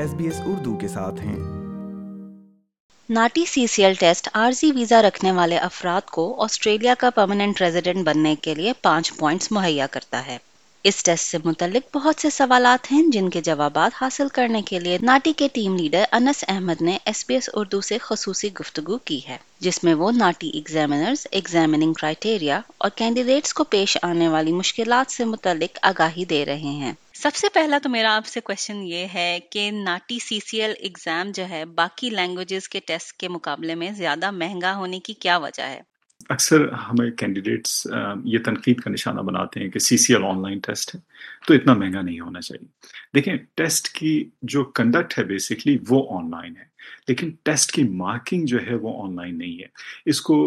S B S Urdu کے ساتھ ہیں۔ NAATI C C L test عارضی ویزا رکھنے والے افراد کو آسٹریلیا کا پرماننٹ ریزیڈنٹ بننے کے لیے پانچ پوائنٹس مہیا کرتا ہے۔ اس ٹیسٹ سے متعلق بہت سے سوالات ہیں جن کے جوابات حاصل کرنے کے لیے ناٹی کے ٹیم لیڈر انس احمد نے ایس پی ایس اردو سے خصوصی گفتگو کی ہے، جس میں وہ ناٹی ایگزامنرز ایگزامننگ کرائٹیریا اور کینڈیڈیٹس کو پیش آنے والی مشکلات سے متعلق آگاہی دے رہے ہیں۔ سب سے پہلا تو میرا آپ سے کوشچن یہ ہے کہ NAATI C C L exam جو ہے باقی لینگویجز کے ٹیسٹ کے مقابلے میں زیادہ مہنگا ہونے کی کیا وجہ ہے؟ اکثر ہمیں کینڈیڈیٹس یہ تنقید کا نشانہ بناتے ہیں کہ C C L online test ہے، تو اتنا مہنگا نہیں ہونا چاہیے۔ دیکھیں ٹیسٹ کی جو کنڈکٹ ہے بیسکلی وہ آن لائن ہے، لیکن ٹیسٹ کی مارکنگ جو ہے وہ آن لائن نہیں ہے۔ اس کو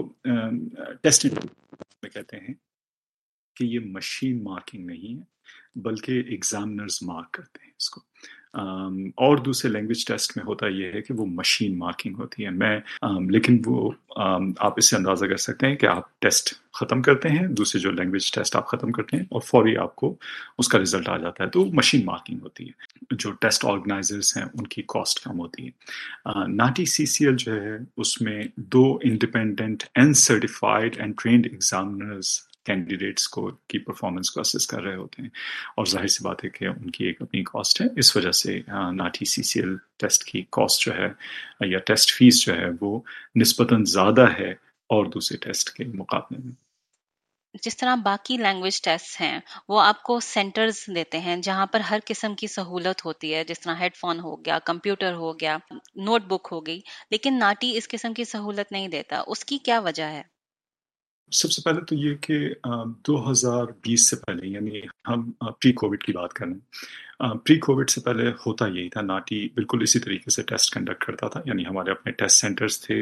ٹیسٹ میں کہتے ہیں کہ یہ مشین مارکنگ نہیں ہے، بلکہ ایگزامنرز مارک کرتے ہیں اس کو۔ اور دوسرے لینگویج ٹیسٹ میں ہوتا یہ ہے کہ وہ مشین مارکنگ ہوتی ہے۔ میں لیکن وہ آپ اس سے اندازہ کر سکتے ہیں کہ آپ ٹیسٹ ختم کرتے ہیں، دوسرے جو لینگویج ٹیسٹ آپ ختم کرتے ہیں، اور فوری آپ کو اس کا رزلٹ آ جاتا ہے۔ تو مشین مارکنگ ہوتی ہے۔ جو ٹیسٹ آرگنائزرس ہیں، ان کی کاسٹ کم ہوتی ہے۔ ناٹی سی سی ایل جو ہے، اس میں دو independent and certified and trained examiners candidates کو کی پرفارمنس کو اسس کر رہے ہوتے ہیں۔ اور ظاہر سی بات ہے کہ ان کی ایک اپنی کاسٹ ہے۔ اس وجہ سے NAATI C C L test کی کاسٹ جو ہے، یا ٹیسٹ فیس جو ہے، وہ نسبتاً زیادہ ہے اور دوسرے ٹیسٹ کے مقابلے میں۔ جس طرح باقی لینگویج ٹیسٹ ہیں، وہ آپ کو سینٹرز دیتے ہیں جہاں پر ہر قسم کی سہولت ہوتی ہے۔ جس طرح ہیڈ فون ہو گیا کمپیوٹر ہو گیا نوٹ بک ہو گئی، لیکن ناٹی اس قسم کی سہولت نہیں دیتا۔ اس کی کیا وجہ ہے؟ سب سے پہلے تو یہ کہ دو ہزار بیس سے پہلے یعنی ہم پری کووڈ کی بات کریں پری کووڈ سے پہلے ہوتا یہی تھا، ناٹی بالکل اسی طریقے سے ٹیسٹ کنڈکٹ کرتا تھا یعنی ہمارے اپنے ٹیسٹ سینٹرز تھے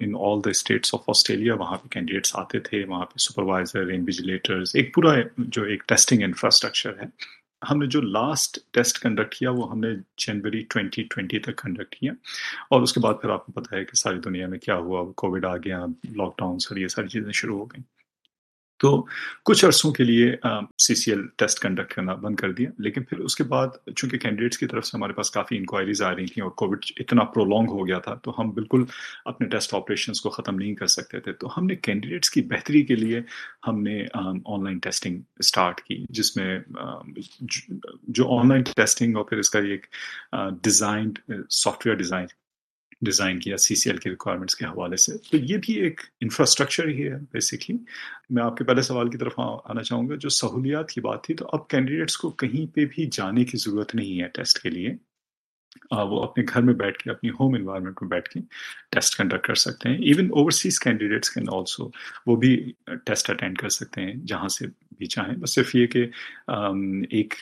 in all the states of Australia وہاں پہ کینڈیڈیٹس آتے تھے، وہاں پہ سپروائزر انویجیلیٹرز ایک پورا جو ایک ٹیسٹنگ انفراسٹرکچر ہے ہم نے جو لاسٹ ٹیسٹ کنڈکٹ کیا وہ ہم نے جنوری ٹوینٹی ٹوینٹی تک کنڈکٹ کیا اور اس کے بعد پھر آپ کو پتہ ہے کہ ساری دنیا میں کیا ہوا کووڈ آ گیا لاک ڈاؤن سر یہ ساری چیزیں شروع ہو گئیں۔ تو کچھ عرصوں کے لیے C C L test conduct کرنا بند کر دیا۔ لیکن پھر اس کے بعد چونکہ کینڈیڈیٹس کی طرف سے ہمارے پاس کافی انکوائریز آ رہی تھیں اور کووڈ اتنا پرولونگ ہو گیا تھا، تو ہم بالکل اپنے ٹیسٹ آپریشنس کو ختم نہیں کر سکتے تھے۔ تو ہم نے کینڈیڈیٹس کی بہتری کے لیے ہم نے آن لائن ٹیسٹنگ اسٹارٹ کی، جس میں جو آن لائن ٹیسٹنگ اور پھر اس کا ایک designed software design design کیا سی سی ایل کی ریکوائرمنٹس کے حوالے سے۔ تو یہ بھی ایک انفراسٹرکچر ہی ہے بیسکلی میں آپ کے پہلے سوال کی طرف آنا چاہوں گا، جو سہولیات کی بات تھی، تو اب کینڈیڈیٹس کو کہیں پہ بھی جانے کی ضرورت نہیں ہے ٹیسٹ کے لیے۔ وہ اپنے گھر میں بیٹھ کے، اپنی ہوم انوائرمنٹ میں بیٹھ کے ٹیسٹ کنڈکٹ کر سکتے ہیں۔ Even overseas candidates can also وہ بھی ٹیسٹ اٹینڈ کر سکتے ہیں جہاں سے بھی چاہیں۔ بس صرف یہ کہ ایک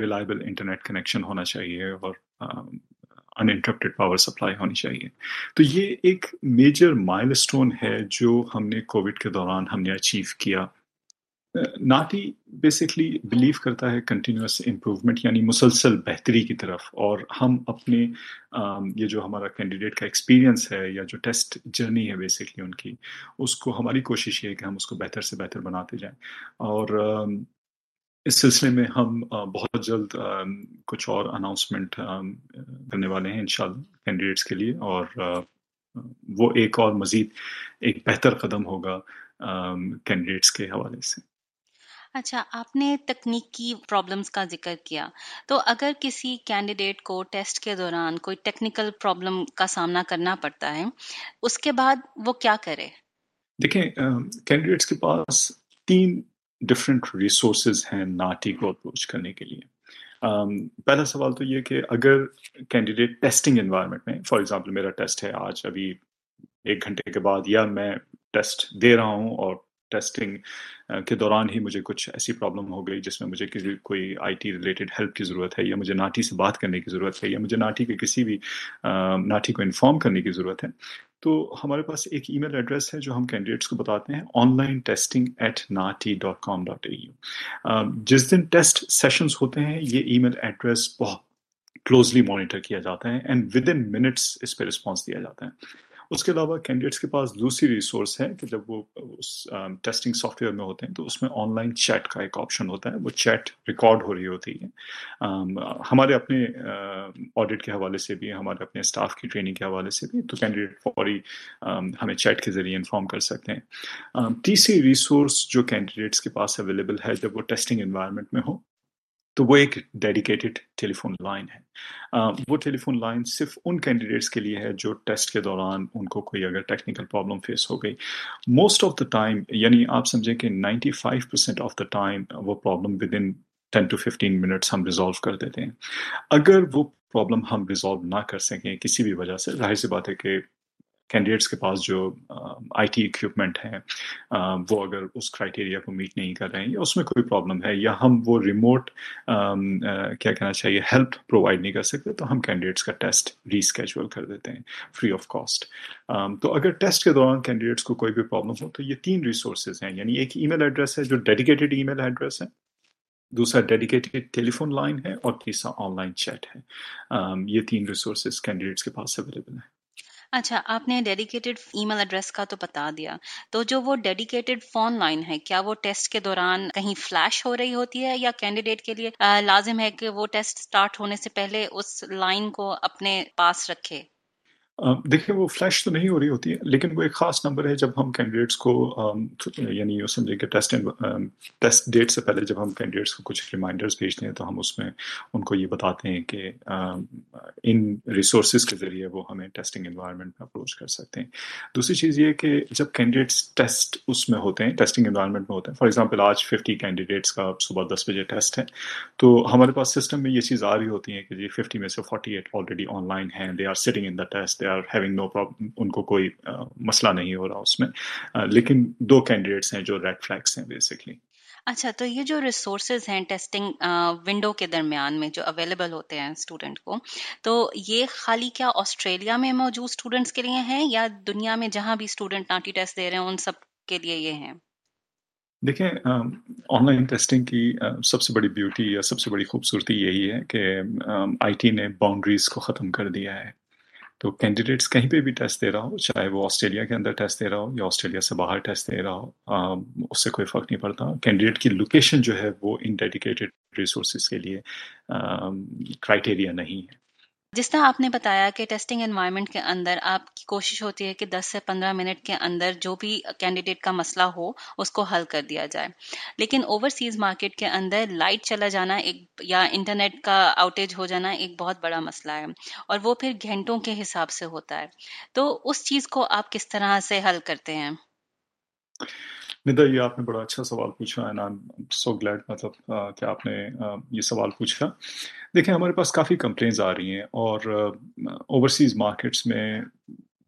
ریلائبل انٹرنیٹ کنیکشن ہونا چاہیے اور انٹرپٹیڈ پاور سپلائی ہونی چاہیے۔ تو یہ ایک میجر مائل اسٹون ہے جو ہم نے کووڈ کے دوران ہم نے اچیو کیا۔ ناٹی بیسکلی بلیو کرتا ہے کنٹینیوس امپروومنٹ یعنی مسلسل بہتری کی طرف اور ہم اپنے یہ جو ہمارا کینڈیڈیٹ کا ایکسپیرینس ہے یا جو ٹیسٹ جرنی ہے بیسکلی ان کی، اس کو ہماری کوشش یہ ہے کہ ہم اس کو بہتر سے بہتر بناتے جائیں۔ اور اس سلسلے میں ہم بہت جلد کچھ اور اناؤنسمنٹ کرنے والے ہیں انشاءاللہ کینڈیڈیٹس کے لیے اور وہ ایک اور مزید ایک بہتر قدم ہوگا کینڈیڈیٹس کے حوالے سے۔ اچھا آپ نے تکنیکی پرابلمس کا ذکر کیا۔ تو اگر کسی کینڈیڈیٹ کو ٹیسٹ کے دوران کوئی ٹیکنیکل پرابلم کا سامنا کرنا پڑتا ہے اس کے بعد وہ کیا کرے؟ دیکھیں کینڈیڈیٹس کے پاس تین ڈفرینٹ ریسورسز ہیں ناٹی کو اپروچ کرنے کے لیے۔ پہلا سوال تو یہ کہ اگر کینڈیڈیٹ ٹیسٹنگ انوائرمنٹ میں فار ایگزامپل میرا ٹیسٹ ہے آج، ابھی ایک گھنٹے کے بعد یا میں ٹیسٹ دے رہا ہوں اور ٹیسٹنگ کے دوران ہی مجھے کچھ ایسی پرابلم ہو گئی جس میں مجھے کسی کوئی آئی ٹی ریلیٹڈ ہیلپ کی ضرورت ہے یا مجھے ناٹی سے بات کرنے کی ضرورت ہے یا مجھے ناٹی کے کسی بھی ناٹی کو انفارم کرنے کی ضرورت ہے، تو ہمارے پاس ایک ای میل ایڈریس ہے جو ہم کینڈیڈیٹس کو بتاتے ہیں online testing at NAATI dot com dot A U جس دن ٹیسٹ سیشنز ہوتے ہیں، یہ ای میل ایڈریس بہت کلوزلی مانیٹر کیا جاتا ہے اینڈ ود ان منٹس اس پہ رسپانس دیا جاتا ہے۔ اس کے علاوہ کینڈیڈیٹس کے پاس دوسری ریسورس ہے کہ جب وہ اس ٹیسٹنگ سافٹ ویئر میں ہوتے ہیں تو اس میں آن لائن چیٹ کا ایک آپشن ہوتا ہے، وہ چیٹ ریکارڈ ہو رہی ہوتی ہے۔ ہمارے اپنے آڈٹ کے حوالے سے بھی، ہمارے اپنے اسٹاف کی ٹریننگ کے حوالے سے بھی تو کینڈیڈیٹ فوری ہمیں چیٹ کے ذریعے انفارم کر سکتے ہیں۔ تیسری ریسورس جو کینڈیڈیٹس کے پاس اویلیبل ہے جب وہ ٹیسٹنگ انوائرمنٹ میں ہو تو وہ ایک ڈیڈیکیٹڈ ٹیلی فون لائن ہے۔ وہ ٹیلی فون لائن صرف ان کینڈیڈیٹس کے لیے ہے جو ٹیسٹ کے دوران ان کو کوئی اگر ٹیکنیکل پرابلم فیس ہو گئی۔ موسٹ آف دا ٹائم یعنی آپ سمجھیں کہ ninety five percent of the time وہ problem within ten to fifteen minutes ہم ریزالو کر دیتے ہیں۔ اگر وہ پرابلم ہم ریزالو نہ کر سکیں کسی بھی وجہ سے، ظاہر سی بات ہے کہ کینڈیڈیٹس کے پاس جو آئی ٹی اکوپمنٹ ہیں وہ اگر اس کرائٹیریا کو میٹ نہیں کر رہے ہیں یا اس میں کوئی پرابلم ہے یا ہم وہ ریموٹ کیا کہنا چاہیے ہیلپ پرووائڈ نہیں کر سکتے تو ہم کینڈیڈیٹس کا ٹیسٹ ری اسکیجول کر دیتے ہیں فری آف کاسٹ تو اگر ٹیسٹ کے دوران کینڈیڈیٹس کو کوئی بھی پرابلم ہو تو یہ تین ریسورسز ہیں یعنی ایک ای میل ایڈریس ہے جو ڈیڈیکیٹڈ ای میل ایڈریس ہے، دوسرا ڈیڈیکیٹڈ ٹیلی فون لائن ہے اور تیسرا آن لائن چیٹ ہے یہ تین ریسورسز کینڈیڈیٹس کے پاس اویلیبل ہیں. اچھا آپ نے ڈیڈیکیٹڈ ای میل ایڈریس کا تو بتا دیا۔ تو جو وہ ڈیڈیکیٹڈ فون لائن ہے، کیا وہ ٹیسٹ کے دوران کہیں فلیش ہو رہی ہوتی ہے یا کینڈیڈیٹ کے لیے لازم ہے کہ وہ ٹیسٹ اسٹارٹ ہونے سے پہلے اس لائن کو اپنے پاس رکھے؟ دیکھیں وہ فلیش تو نہیں ہو رہی ہوتی ہے، لیکن وہ ایک خاص نمبر ہے جب ہم کینڈیڈیٹس کو یعنی یہ سمجھے کہ ٹیسٹ ٹیسٹ ڈیٹ سے پہلے جب ہم کینڈیڈیٹس کو کچھ ریمائنڈرز بھیجتے ہیں تو ہم اس میں ان کو یہ بتاتے ہیں کہ ان ریسورسز کے ذریعے وہ ہمیں ٹیسٹنگ انوائرمنٹ میں اپروچ کر سکتے ہیں۔ دوسری چیز یہ کہ جب کینڈیڈیٹس ٹیسٹ اس میں ہوتے ہیں ٹیسٹنگ انوائرمنٹ میں ہوتے ہیں فار ایگزامپل آج ففٹی کینڈیڈیٹس کا صبح دس بجے ٹیسٹ ہے، تو ہمارے پاس سسٹم میں یہ چیز آ رہی ہوتی ہے کہ جی ففٹی میں سے forty eight already online ہیں they are sitting in the test are having no problem ان کو کوئی مسئلہ نہیں ہو رہا اس میں۔ لیکن دو کینڈیڈیٹس ہیں جو ریڈ فلیکس ہیں بیسکلی اچھا تو یہ جو ریسورسز ہیں ٹیسٹنگ ونڈو کے درمیان میں جو اویلیبل ہوتے ہیں اسٹوڈنٹ کو تو یہ خالی کیا آسٹریلیا میں موجود اسٹوڈنٹس کے لیے ہیں یا دنیا میں جہاں بھی اسٹوڈنٹ ناٹی ٹیسٹ دے رہے ہیں ان سب کے لیے یہ ہیں؟ دیکھیں آن لائن ٹیسٹنگ کی سب سے بڑی بیوٹی یا سب سے بڑی خوبصورتی یہی ہے کہ آئی ٹی نے باؤنڈریز کو ختم کر دیا ہے۔ تو کینڈیڈیٹس کہیں پہ بھی ٹیسٹ دے رہا ہو چاہے وہ آسٹریلیا کے اندر ٹیسٹ دے رہا ہو یا آسٹریلیا سے باہر ٹیسٹ دے رہا ہو اس سے کوئی فرق نہیں پڑتا۔ کینڈیڈیٹ کی لوکیشن جو ہے وہ ان ڈیڈیکیٹڈ ریسورسز کے لیے کرائٹیریا نہیں ہے۔ جس طرح آپ نے بتایا کہ ٹیسٹنگ انوائرمنٹ کے اندر آپ کی کوشش ہوتی ہے کہ دس سے پندرہ منٹ کے اندر جو بھی کینڈیڈیٹ کا مسئلہ ہو، اس کو حل کر دیا جائے۔ لیکن اوورسیز مارکیٹ کے اندر لائٹ چلا جانا ایک یا انٹرنیٹ کا آؤٹیج ہو جانا ایک بہت بڑا مسئلہ ہے اور وہ پھر گھنٹوں کے حساب سے ہوتا ہے۔ تو اس چیز کو آپ کس طرح سے حل کرتے ہیں؟ ندا، یہ آپ نے بڑا اچھا سوال پوچھا ہے سو گلیڈ مطلب کہ آپ نے یہ سوال پوچھا۔ دیکھیں، ہمارے پاس کافی کمپلینز آ رہی ہیں اور اوورسیز مارکیٹس میں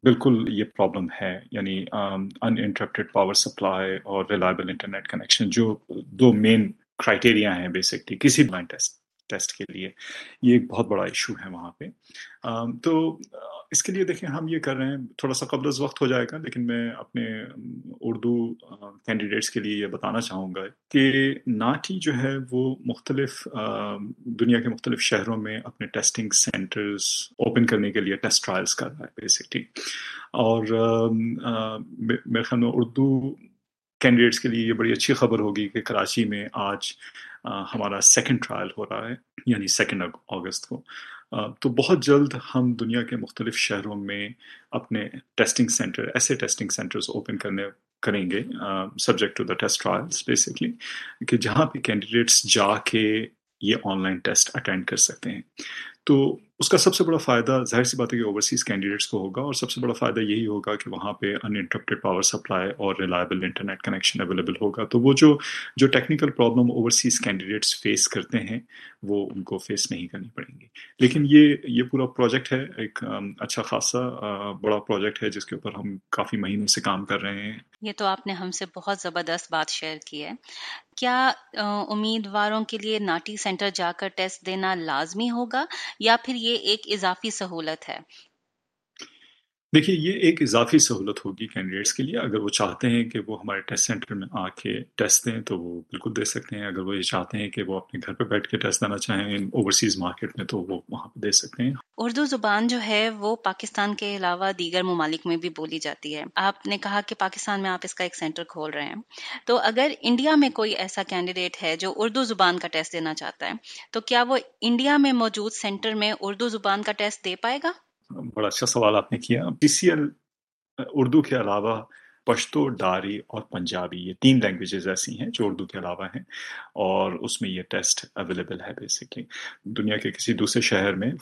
بالکل یہ پرابلم ہے۔ یعنی ان انٹرپٹیڈ پاور سپلائی اور ریلائبل انٹرنیٹ کنیکشن جو دو مین کرائٹیریا ہیں بیسکلی کسی بھی ٹیسٹ ٹیسٹ کے لیے۔ یہ ایک بہت بڑا ایشو ہے وہاں پہ۔ تو اس کے لیے دیکھیں، ہم یہ کر رہے ہیں، تھوڑا سا قبل از وقت ہو جائے گا، لیکن میں اپنے اردو کینڈیڈیٹس کے لیے یہ بتانا چاہوں گا کہ ناٹی جو ہے وہ مختلف دنیا کے مختلف شہروں میں اپنے ٹیسٹنگ سینٹرز اوپن کرنے کے لیے ٹیسٹ ٹرائلس کر رہا ہے بیسکلی اور میرے خیال میں اردو کینڈیڈیٹس کے لیے یہ بڑی اچھی خبر ہوگی کہ کراچی میں آج ہمارا سیکنڈ ٹرائل ہو رہا ہے یعنی سیکنڈ اگست کو۔ تو بہت جلد ہم دنیا کے مختلف شہروں میں اپنے ٹیسٹنگ سینٹر ایسے ٹیسٹنگ سینٹرز اوپن کرنے، کریں گے subject to the test trials basically کہ جہاں پہ کینڈیڈیٹس جا کے یہ آن لائن ٹیسٹ اٹینڈ کر سکتے ہیں۔ تو اس کا سب سے بڑا فائدہ ظاہر سی بات ہے کہ اوورسیز کینڈیڈیٹس کو ہوگا اور سب سے بڑا فائدہ یہی ہوگا کہ وہاں پہ ان انٹرپٹیڈ پاور سپلائی اور ریلائبل انٹرنیٹ کنیکشن اویلیبل ہوگا۔ تو وہ جو جو technical problem overseas candidates face کرتے ہیں، وہ ان کو فیس نہیں کرنی پڑیں گی۔ لیکن یہ یہ پورا پروجیکٹ ہے، ایک اچھا خاصا بڑا پروجیکٹ ہے جس کے اوپر ہم کافی مہینوں سے کام کر رہے ہیں۔ یہ تو آپ نے ہم سے بہت زبردست بات شیئر کی ہے۔ کیا امیدواروں کے لیے ناٹی سینٹر جا کر ٹیسٹ دینا لازمی ہوگا یا پھر یہ ایک اضافی سہولت ہے۔ دیکھیے، یہ ایک اضافی سہولت ہوگی کینڈیڈیٹس کے لیے۔ اگر وہ چاہتے ہیں کہ وہ ہمارے ٹیسٹ سینٹر میں آ کے ٹیسٹ دیں، تو وہ بالکل دے سکتے ہیں۔ اگر وہ یہ چاہتے ہیں کہ وہ اپنے گھر پہ بیٹھ کے ٹیسٹ دینا چاہیں اوورسیز مارکیٹ میں، تو وہ وہاں پہ دے سکتے ہیں۔ اردو زبان جو ہے، وہ پاکستان کے علاوہ دیگر ممالک میں بھی بولی جاتی ہے۔ آپ نے کہا کہ پاکستان میں آپ اس کا ایک سینٹر کھول رہے ہیں۔ تو اگر انڈیا میں کوئی ایسا کینڈیڈیٹ ہے جو اردو زبان کا ٹیسٹ دینا چاہتا ہے، تو کیا وہ انڈیا میں موجود سینٹر میں اردو زبان کا ٹیسٹ دے پائے گا؟ بڑا اچھا سوال آپ نے کیا۔ پی سی ایل، اردو کے علاوہ پشتو، ڈاری اور پنجابی، یہ تین لینگویجز ایسی ہیں جو اردو کے علاوہ ہیں اور اس میں یہ ٹیسٹ اویلیبل ہے بیسکلی دنیا کے کسی دوسرے شہر میں،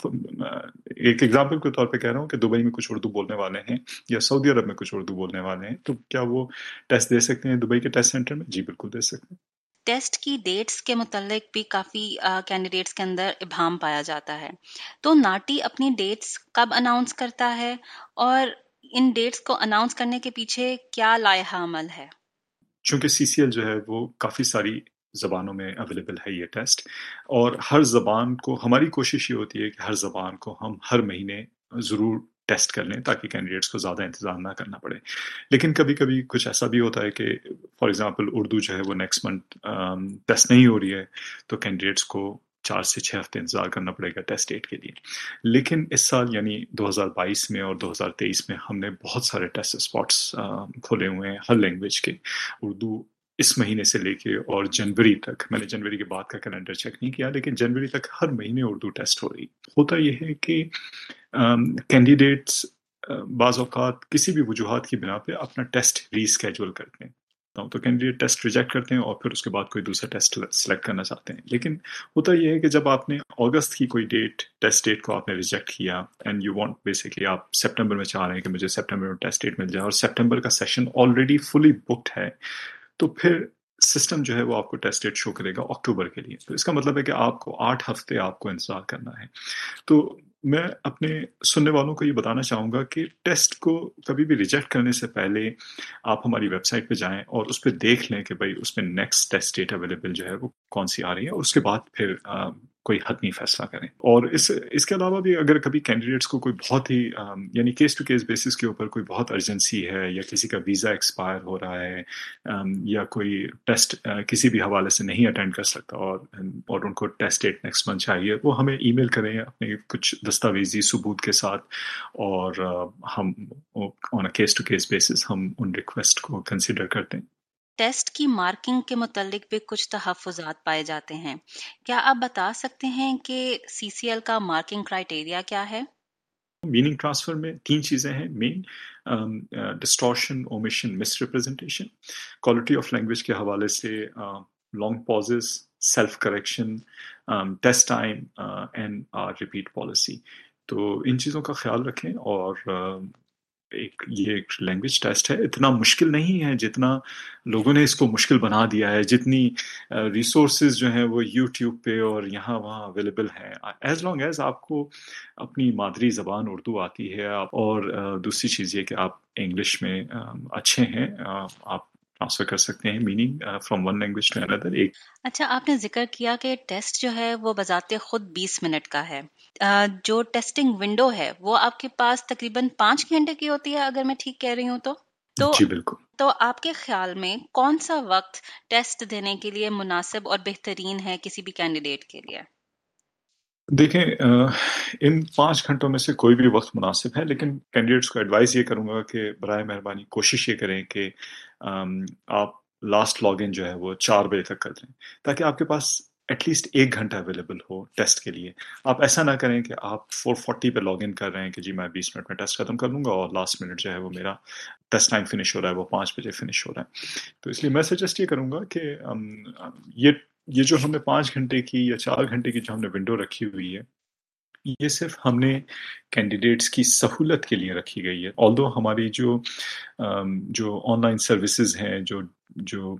ایک ایگزامپل کے طور پہ کہہ رہا ہوں کہ دبئی میں کچھ اردو بولنے والے ہیں یا سعودی عرب میں کچھ اردو بولنے والے ہیں، تو کیا وہ ٹیسٹ دے سکتے ہیں دبئی کے ٹیسٹ سینٹر میں؟ جی بالکل دے سکتے ہیں۔ ٹیسٹ کی ڈیٹس کے متعلق بھی کافی کینڈیڈیٹس کے اندر ابہام پایا جاتا ہے۔ تو ناٹی اپنی ڈیٹس کب اناؤنس کرتا ہے اور ان ڈیٹس کو اناؤنس کرنے کے پیچھے کیا لائحہ عمل ہے؟ چونکہ سی سی ایل جو ہے وہ کافی ساری زبانوں میں اویلیبل ہے یہ ٹیسٹ اور ہر زبان کو ہماری کوشش یہ ہوتی ہے کہ ہر زبان کو ہم ہر مہینے ضرور ٹیسٹ کر لیں تاکہ کینڈیڈیٹس کو زیادہ انتظام نہ کرنا پڑے۔ لیکن کبھی کبھی کچھ ایسا بھی ہوتا ہے کہ فار ایگزامپل اردو جو ہے وہ نیکسٹ منتھ ٹیسٹ نہیں ہو رہی ہے، تو کینڈیڈیٹس کو چار سے چھ ہفتے انتظار کرنا پڑے گا ٹیسٹ ڈیٹ کے لیے۔ لیکن اس سال یعنی دو ہزار بائیس میں اور دو ہزار تیئیس میں ہم نے بہت سارے ٹیسٹ اسپاٹس کھولے ہوئے ہیں ہر لینگویج کے۔ اردو اس مہینے سے لے کے اور جنوری تک، میں نے جنوری کے بعد کا کیلنڈر چیک نہیں کیا، لیکن جنوری تک ہر مہینے اردو ٹیسٹ ہو رہی۔ ہوتا یہ ہے کہ کینڈیڈیٹس بعض اوقات کسی بھی وجوہات کی بنا پہ اپنا ٹیسٹ ری اسکیجول کرتے ہیں۔ تو کینڈیڈیٹ ٹیسٹ ریجیکٹ کرتے ہیں اور پھر اس کے بعد کوئی دوسرا ٹیسٹ سلیکٹ کرنا چاہتے ہیں۔ لیکن ہوتا یہ ہے کہ جب آپ نے اگست کی کوئی ڈیٹ ٹیسٹ ڈیٹ کو آپ نے ریجیکٹ کیا اینڈ یو وانٹ بیسکلی آپ سپٹمبر میں چاہ رہے ہیں کہ مجھے سپٹمبر میں ٹیسٹ ڈیٹ مل جائے اور سپٹمبر کا سیشن آلریڈی فلی بکڈ ہے، تو پھر سسٹم جو ہے وہ آپ کو ٹیسٹ ڈیٹ شو کرے گا اکتوبر کے لیے۔ تو اس کا مطلب ہے کہ آپ کو آٹھ ہفتے آپ کو انتظار کرنا ہے۔ تو میں اپنے سننے والوں کو یہ بتانا چاہوں گا کہ ٹیسٹ کو کبھی بھی ریجیکٹ کرنے سے پہلے آپ ہماری ویب سائٹ پہ جائیں اور اس پہ دیکھ لیں کہ بھائی اس میں نیکسٹ ٹیسٹ ڈیٹ اویلیبل جو ہے وہ کون سی آ رہی ہے اور اس کے بعد پھر کوئی حتمی فیصلہ کریں۔ اور اس اس کے علاوہ بھی اگر کبھی کینڈیڈیٹس کو کوئی بہت ہی یعنی کیس ٹو کیس بیسس کے اوپر کوئی بہت ارجنسی ہے یا کسی کا ویزا ایکسپائر ہو رہا ہے یا کوئی ٹیسٹ کسی بھی حوالے سے نہیں اٹینڈ کر سکتا اور اور ان کو ٹیسٹ ڈیٹ نیکسٹ منتھ چاہیے، وہ ہمیں ای میل کریں اپنے کچھ دستاویزی ثبوت کے ساتھ اور ہم on a case to case basis ہم ان ریکویسٹ کو کنسیڈر کرتے ہیں۔ ٹیسٹ کی مارکنگ کے متعلق بھی کچھ تحفظات پائے جاتے ہیں۔ کیا آپ بتا سکتے ہیں کہ سی سی ایل کا مارکنگ کرائٹیریا کیا ہے؟ میننگ ٹرانسفر میں تین چیزیں ہیں main distortion omission misrepresentation quality of language کے حوالے سے long pauses self correction test time and repeat policy تو ان چیزوں کا خیال رکھیں اور um، ایک یہ ایک لینگویج ٹیسٹ ہے، اتنا مشکل نہیں ہے جتنا لوگوں نے اس کو مشکل بنا دیا ہے، جتنی ریسورسز جو ہیں وہ یوٹیوب پہ اور یہاں وہاں اویلیبل ہیں۔ ایز لانگ ایز آپ کو اپنی مادری زبان اردو آتی ہے اور دوسری چیز یہ کہ آپ انگلش میں اچھے ہیں آپ ٹرانسفر کر سکتے ہیں meaning from one language to اندر ایک اچھا آپ نے ذکر کیا کہ ٹیسٹ جو ہے وہ بذات خود بیس منٹ کا ہے۔ جو ٹیسٹنگ ونڈو ہے وہ آپ کے پاس تقریباً پانچ گھنٹے کی ہوتی ہے اگر میں ٹھیک کہہ رہی ہوں تو؟ تو جی بالکل۔ تو آپ کے خیال میں کون سا وقت ٹیسٹ دینے کے لیے مناسب اور بہترین ہے کسی بھی کینڈیڈیٹ کے لیے؟ دیکھیں ان پانچ گھنٹوں میں سے کوئی بھی وقت مناسب ہے لیکن کینڈیڈیٹس کو ایڈوائز یہ کروں گا کہ برائے مہربانی کوشش یہ کریں کہ آپ لاسٹ لاگ ان جو ہے وہ چار بجے تک کر دیں تاکہ آپ کے پاس ایٹ لیسٹ ایک گھنٹہ اویلیبل ہو ٹیسٹ کے لیے۔ آپ ایسا نہ کریں کہ آپ فور فورٹی پہ لاگ ان کر رہے ہیں کہ جی میں بیس منٹ میں ٹیسٹ ختم کر لوں گا اور لاسٹ منٹ جو ہے وہ میرا ٹیسٹ ٹائم فنش ہو رہا ہے، وہ پانچ بجے فنش ہو رہا ہے۔ تو اس لیے میں سجیسٹ یہ کروں گا کہ یہ یہ جو ہم نے پانچ گھنٹے کی یا چار گھنٹے کی جو ہم نے ونڈو رکھی ہوئی ہے یہ صرف ہم نے کینڈیڈیٹس کی سہولت کے لیے رکھی گئی ہے۔ آل دو ہماری جو جو آن لائن سروسز ہیں، جو جو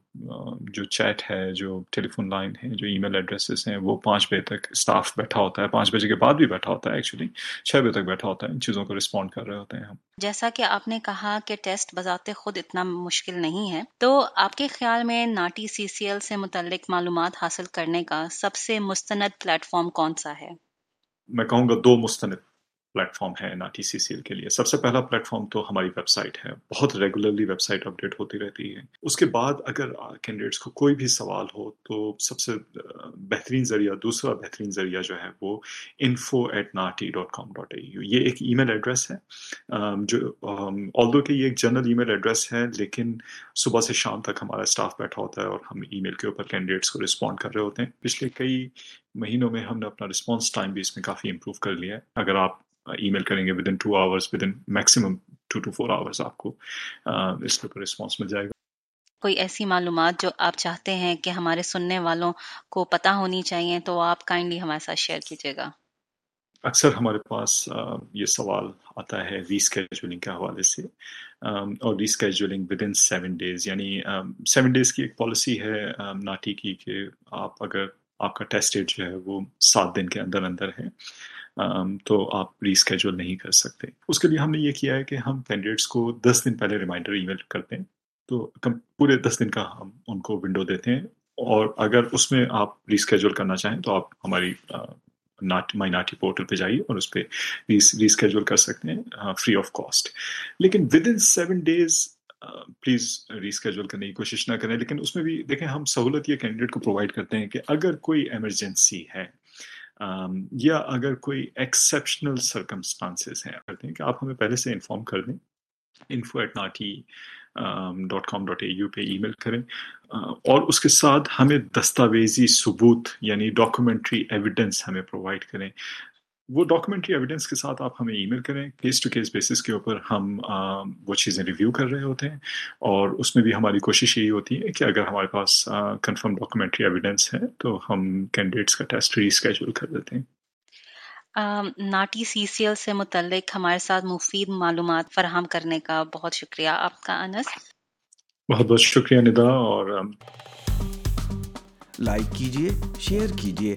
جو چیٹ ہے، جو ٹیلی فون لائن ہے جو ای میل ایڈریسز ہیں، وہ پانچ بجے تک اسٹاف بیٹھا ہوتا ہے۔ پانچ بجے کے بعد بھی بیٹھا ہوتا ہے ایکچولی چھ بجے تک بیٹھا ہوتا ہے۔ ان چیزوں کو رسپونڈ کر رہے ہوتے ہیں ہم۔ جیسا کہ آپ نے کہا کہ ٹیسٹ بذات خود اتنا مشکل نہیں ہے، تو آپ کے خیال میں ناٹی سی سی ایل سے متعلق معلومات حاصل کرنے کا سب سے مستند پلیٹ فارم کون سا ہے؟ میں کہوں گا دو مستند۔ پلیٹ فارم ہے ناٹی سی سی ایل کے لیے۔ سب سے پہلا پلیٹ فارم تو ہماری ویب سائٹ ہے۔ بہت ریگولرلی ویب سائٹ اپڈیٹ ہوتی رہتی ہے۔ اس کے بعد اگر کینڈیڈیٹس کو کوئی بھی سوال ہو تو سب سے بہترین ذریعہ، دوسرا بہترین ذریعہ جو ہے وہ info at NAATI dot com dot A U یہ ایک ای میل ایڈریس ہے جو آل دو کہ یہ ایک جنرل ای میل ایڈریس ہے، لیکن صبح سے شام تک ہمارا اسٹاف بیٹھا ہوتا ہے اور ہم ای میل کے اوپر کینڈیڈیٹس کو رسپونڈ کر رہے ہوتے ہیں۔ پچھلے کئی مہینوں میں ہم نے اپنا رسپانس ٹائم بھی اس میں کافی امپروو کر لیا ہے۔ اگر آپ ای میل کریں گے within two hours within maximum two two four hours آپ کو اس کے اوپر رسپانس مل جائے گا۔ کوئی ایسی معلومات جو آپ چاہتے ہیں کہ ہمارے سننے والوں کو پتہ ہونی چاہیے تو آپ کائنڈلی ہمارے ساتھ شیئر کیجیے گا۔ اکثر ہمارے پاس یہ سوال آتا ہے ری اسکیجولنگ کے حوالے سے۔ اور rescheduling within seven days یعنی سیون ڈیز کی ایک پالیسی ہے ناٹی کی کہ آپ اگر آپ کا ٹیسٹ ڈیٹ جو ہے وہ سات دن کے اندر اندر ہے۔ تو آپ ری اسکیجول نہیں کر سکتے۔ اس کے لیے ہم نے یہ کیا ہے کہ ہم کینڈیڈیٹس کو دس دن پہلے ریمائنڈر ای میل کرتے ہیں۔ تو پورے دس دن کا ہم ان کو ونڈو دیتے ہیں۔ اور اگر اس میں آپ ری اسکیجول کرنا چاہیں تو آپ ہماری مائی ناٹی پورٹل پہ جائیے اور اس پہ ری اسکیجول کر سکتے ہیں فری آف کاسٹ لیکن within seven days please reschedule کرنے کی کوشش نہ کریں۔ لیکن اس میں بھی دیکھیں ہم سہولت یہ کینڈیڈیٹ کو پرووائڈ کرتے ہیں کہ اگر کوئی ایمرجنسی ہے یا اگر کوئی ایکسیپشنل سرکمسٹانسز ہیں کرتے ہیں کہ آپ ہمیں پہلے سے انفارم کر دیں info at NAATI dot com dot A U پہ ای میل کریں اور اس کے ساتھ ہمیں دستاویزی ثبوت یعنی ڈاکومنٹری ایویڈنس ہمیں پرووائڈ کریں۔ وہ ڈاکومنٹری ایویڈنس کے ساتھ آپ ہمیں ای میل کریں. کیس ٹو کیس بیسس کے اوپر ہم وہ چیزیں ریویو کر رہے ہوتے ہیں اور اس میں بھی ہماری کوشش یہی ہوتی ہے کہ اگر ہمارے پاس کنفرم ڈاکومنٹری ایویڈنس ہے تو ہم کینڈیڈیٹس کا ٹیسٹ ری اسکیجول کر دیتے ہیں۔ ناٹی سی سی ایل سے متعلق ہمارے ساتھ مفید معلومات فراہم کرنے کا بہت شکریہ۔ آپ کا انس؟ بہت بہت شکریہ ندا اور لائک کیجیے شیئر کیجیے